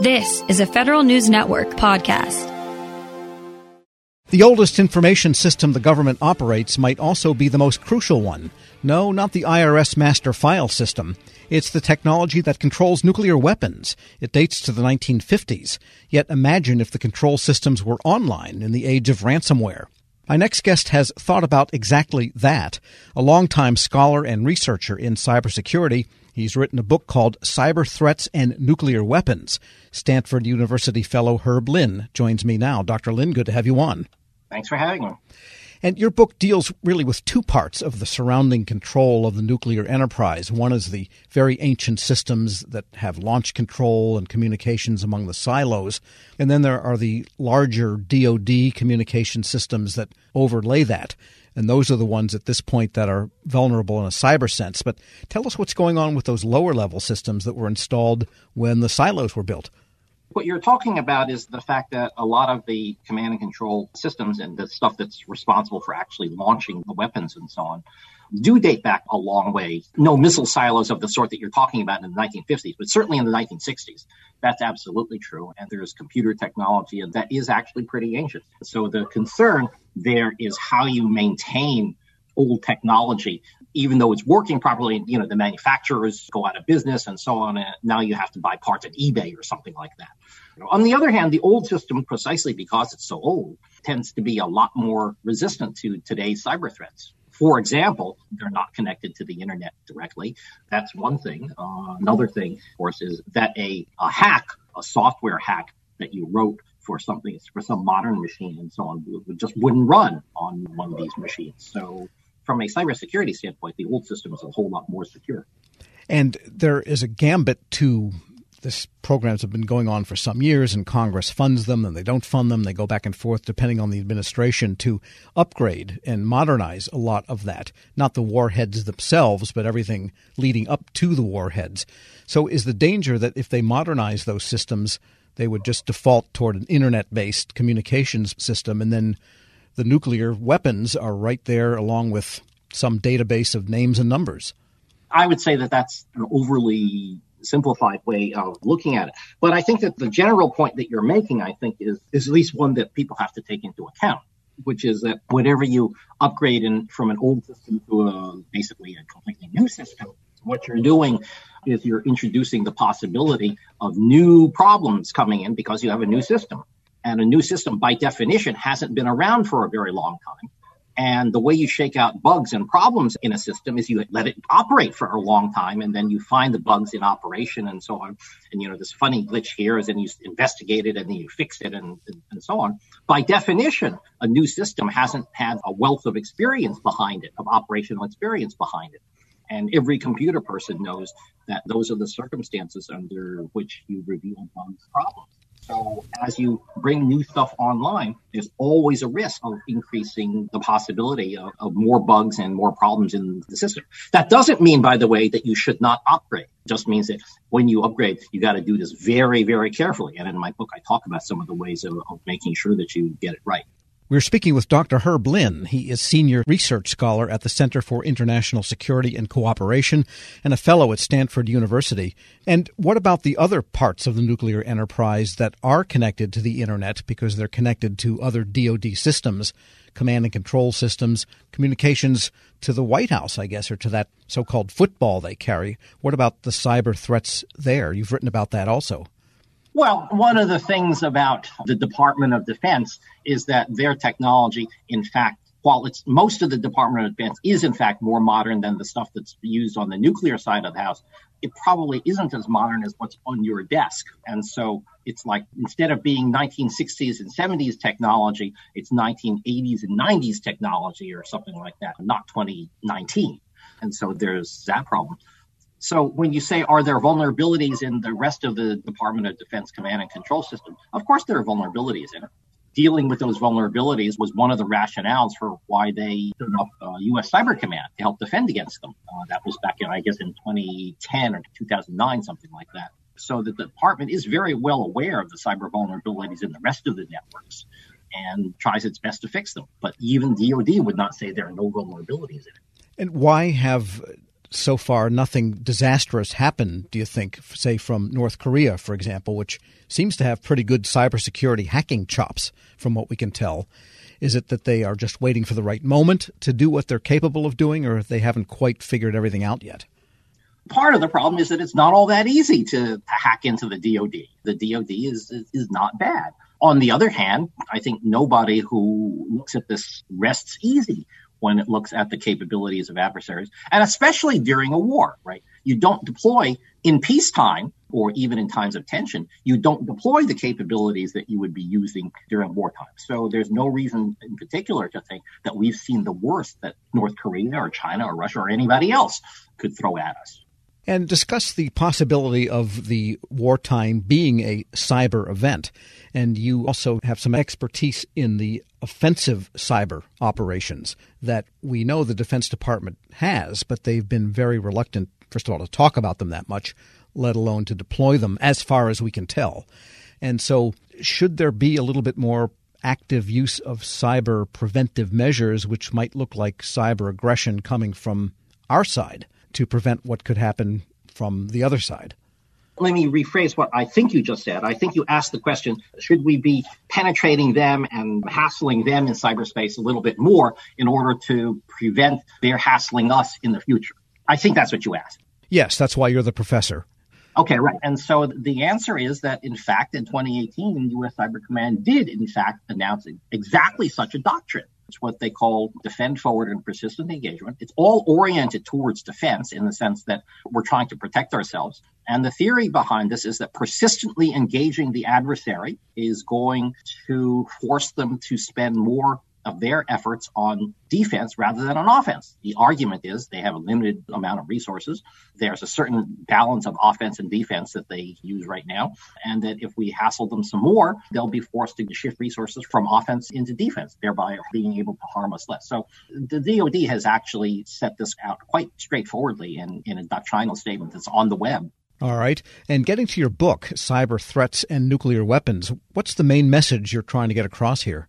This is a Federal News Network podcast. The oldest information system the government operates might also be the most crucial one. No, not the IRS master file system. It's the technology that controls nuclear weapons. It dates to the 1950s. Yet imagine if the control systems were online in the age of ransomware. My next guest has thought about exactly that. A longtime scholar and researcher in cybersecurity, He's written a book called Cyber Threats and Nuclear Weapons. Stanford University fellow Herb Lin joins me now. Dr. Lin, good to have you on. Thanks for having me. And your book deals really with two parts of the surrounding control of the nuclear enterprise. One is the very ancient systems that have launch control and communications among the silos. And then there are the larger DoD communication systems that overlay that and those are the ones at this point that are vulnerable in a cyber sense. But tell us what's going on with those lower level systems that were installed when the silos were built. What you're talking about is the fact that a lot of the command and control systems and the stuff that's responsible for actually launching the weapons and so on do date back a long way. No missile silos of the sort that you're talking about in the 1950s, but certainly in the 1960s. That's absolutely true. And there's computer technology and that is actually pretty ancient. So the concern there is how you maintain old technology even though it's working properly, you know, the manufacturers go out of business and so on. And now you have to buy parts at eBay or something like that. On the other hand, the old system, precisely because it's so old, tends to be a lot more resistant to today's cyber threats. For example, they're not connected to the internet directly. That's one thing. Uh, another thing, of course, is that a, a hack, a software hack that you wrote for something for some modern machine and so on would just wouldn't run on one of these machines. So from a cybersecurity standpoint, the old system is a whole lot more secure. And there is a gambit to this programs have been going on for some years and Congress funds them and they don't fund them. They go back and forth depending on the administration to upgrade and modernize a lot of that. Not the warheads themselves, but everything leading up to the warheads. So is the danger that if they modernize those systems, they would just default toward an internet based communications system and then the nuclear weapons are right there along with some database of names and numbers? I would say that that's an overly simplified way of looking at it. But I think that the general point that you're making, I think, is, is at least one that people have to take into account, which is that whenever you upgrade in, from an old system to a basically a completely new system, what you're doing is you're introducing the possibility of new problems coming in because you have a new system. And a new system, by definition, hasn't been around for a very long time. And the way you shake out bugs and problems in a system is you let it operate for a long time and then you find the bugs in operation and so on. And, you know, this funny glitch here is then you investigate it and then you fix it and, and, and so on. By definition, a new system hasn't had a wealth of experience behind it, of operational experience behind it. And every computer person knows that those are the circumstances under which you reveal bugs problems. So as you bring new stuff online, there's always a risk of increasing the possibility of, of, more bugs and more problems in the system. That doesn't mean, by the way, that you should not upgrade. It just means that when you upgrade, you got to do this very, very carefully. And in my book, I talk about some of the ways of, of making sure that you get it right. We're speaking with Dr. Herb Lin. He is senior research scholar at the Center for International Security and Cooperation and a fellow at Stanford University. And what about the other parts of the nuclear enterprise that are connected to the internet because they're connected to other DoD systems, command and control systems, communications to the White House, I guess, or to that so-called football they carry? What about the cyber threats there? You've written about that also. Well, one of the things about the Department of Defense is that their technology, in fact, while it's most of the Department of Defense is in fact more modern than the stuff that's used on the nuclear side of the house, it probably isn't as modern as what's on your desk. And so it's like instead of being 1960s and 70s technology, it's 1980s and 90s technology or something like that, not 2019. And so there's that problem. So when you say, are there vulnerabilities in the rest of the Department of Defense command and control system? Of course, there are vulnerabilities in it. Dealing with those vulnerabilities was one of the rationales for why they stood up uh, U.S. Cyber Command to help defend against them. Uh, that was back in, I guess, in 2010 or 2009, something like that. So the department is very well aware of the cyber vulnerabilities in the rest of the networks and tries its best to fix them. But even DoD would not say there are no vulnerabilities in it. And why have so far nothing disastrous happened, do you think, say from North Korea, for example, which seems to have pretty good cybersecurity hacking chops from what we can tell? Is it that they are just waiting for the right moment to do what they're capable of doing, or they haven't quite figured everything out yet? Part of the problem is that it's not all that easy to, hack into the DoD. The DoD is, is, is not bad. On the other hand, I think nobody who looks at this rests easy when it looks at the capabilities of adversaries, and especially during a war, right? You don't deploy in peacetime or even in times of tension, you don't deploy the capabilities that you would be using during wartime. So there's no reason in particular to think that we've seen the worst that North Korea or China or Russia or anybody else could throw at us. And discuss the possibility of the wartime being a cyber event. And you also have some expertise in the offensive cyber operations that we know the Defense Department has, but they've been very reluctant, first of all, to talk about them that much let alone to deploy them as far as we can tell. And so, should there be a little bit more active use of cyber preventive measures, which might look like cyber aggression coming from our side to prevent what could happen from the other side? Let me rephrase what I think you just said. I think you asked the question should we be penetrating them and hassling them in cyberspace a little bit more in order to prevent their hassling us in the future? I think that's what you asked. Yes, that's why you're the professor. Okay, right. And so the answer is that, in fact, in 2018, U.S. Cyber Command did, in fact, announce exactly such a doctrine. It's what they call defend forward and persistent engagement. It's all oriented towards defense in the sense that we're trying to protect ourselves. And the theory behind this is that persistently engaging the adversary is going to force them to spend more of their efforts on defense rather than on offense. The argument is they have a limited amount of resources. There's a certain balance of offense and defense that they use right now. And that if we hassle them some more, they'll be forced to shift resources from offense into defense, thereby being able to harm us less. So the DoD has actually set this out quite straightforwardly in, in a doctrinal statement that's on the web. All right. And getting to your book, Cyber Threats and Nuclear Weapons, what's the main message you're trying to get across here?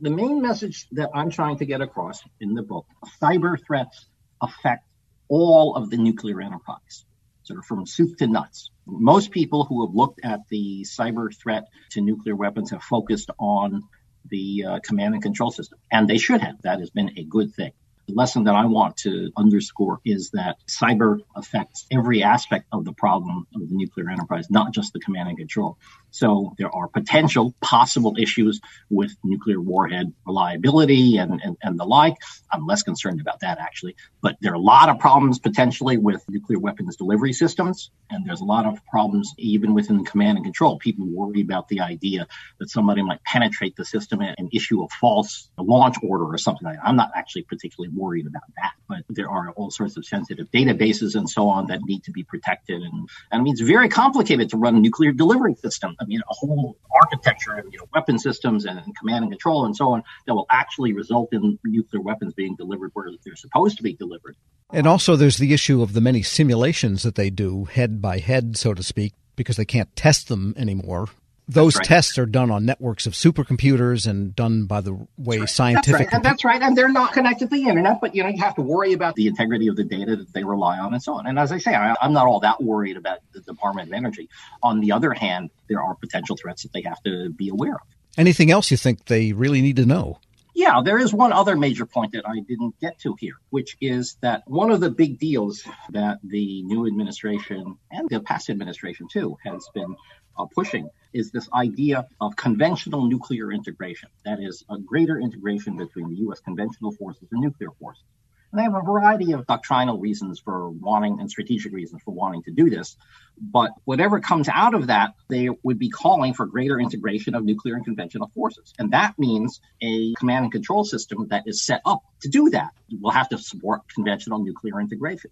The main message that I'm trying to get across in the book cyber threats affect all of the nuclear enterprise, sort of from soup to nuts. Most people who have looked at the cyber threat to nuclear weapons have focused on the uh, command and control system, and they should have. That has been a good thing the lesson that I want to underscore is that cyber affects every aspect of the problem of the nuclear enterprise, not just the command and control. So there are potential possible issues with nuclear warhead reliability and, and, and the like. I'm less concerned about that actually, but there are a lot of problems potentially with nuclear weapons delivery systems. And there's a lot of problems even within command and control. People worry about the idea that somebody might penetrate the system and issue a false launch order or something like that. I'm not actually particularly worried about that, but there are all sorts of sensitive databases and so on that need to be protected. And, and I mean, it's very complicated to run a nuclear delivery system. I mean, a whole architecture of you know, weapon systems and, and command and control and so on that will actually result in nuclear weapons being delivered where they're supposed to be delivered. And also, there's the issue of the many simulations that they do, head by head, so to speak, because they can't test them anymore those right. tests are done on networks of supercomputers and done by the way that's scientific. That's right. and that's right. And they're not connected to the internet, but you know you have to worry about the integrity of the data that they rely on and so on. And as I say, I, I'm not all that worried about the Department of Energy. On the other hand, there are potential threats that they have to be aware of. Anything else you think they really need to know? Yeah, there is one other major point that I didn't get to here, which is that one of the big deals that the new administration and the past administration too has been uh, pushing is this idea of conventional nuclear integration. That is, a greater integration between the U.S. conventional forces and nuclear forces. And they have a variety of doctrinal reasons for wanting and strategic reasons for wanting to do this. But whatever comes out of that, they would be calling for greater integration of nuclear and conventional forces. And that means a command and control system that is set up to do that will have to support conventional nuclear integration.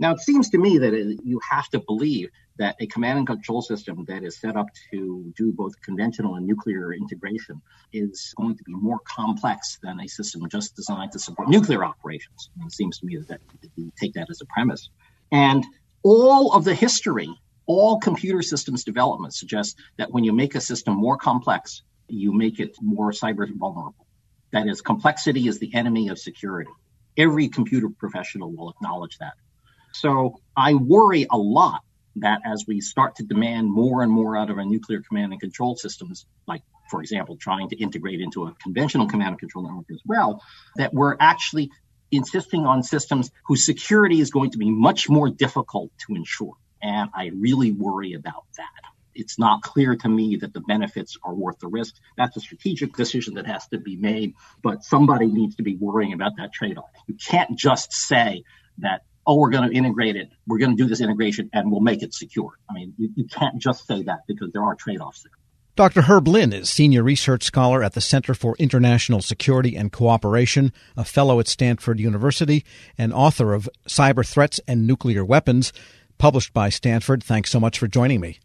Now, it seems to me that it, you have to believe that a command and control system that is set up to do both conventional and nuclear integration is going to be more complex than a system just designed to support nuclear operations. it seems to me that you take that as a premise. And all of the history, all computer systems development suggests that when you make a system more complex, you make it more cyber vulnerable. That is, complexity is the enemy of security. Every computer professional will acknowledge that. So I worry a lot that as we start to demand more and more out of our nuclear command and control systems, like, for example, trying to integrate into a conventional command and control network as well, that we're actually insisting on systems whose security is going to be much more difficult to ensure. And I really worry about that. It's not clear to me that the benefits are worth the risk. That's a strategic decision that has to be made, but somebody needs to be worrying about that trade off. You can't just say that, oh, we're going to integrate it, we're going to do this integration, and we'll make it secure. I mean, you, you can't just say that because there are trade offs there. Dr. Herb Lin is Senior Research Scholar at the Center for International Security and Cooperation, a fellow at Stanford University, and author of Cyber Threats and Nuclear Weapons, published by Stanford. Thanks so much for joining me.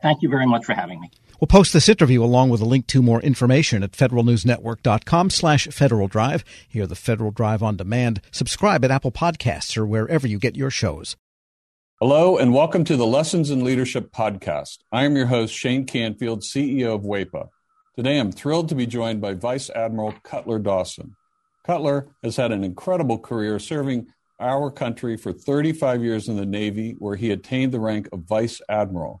Thank you very much for having me. We'll post this interview along with a link to more information at federalnewsnetwork.com slash Federal Drive. Hear the Federal Drive on demand. Subscribe at Apple Podcasts or wherever you get your shows. Hello, and welcome to the Lessons in Leadership podcast. I am your host, Shane Canfield, CEO of WEPA. Today, I'm thrilled to be joined by Vice Admiral Cutler Dawson. Cutler has had an incredible career serving our country for 35 years in the Navy, where he attained the rank of Vice Admiral.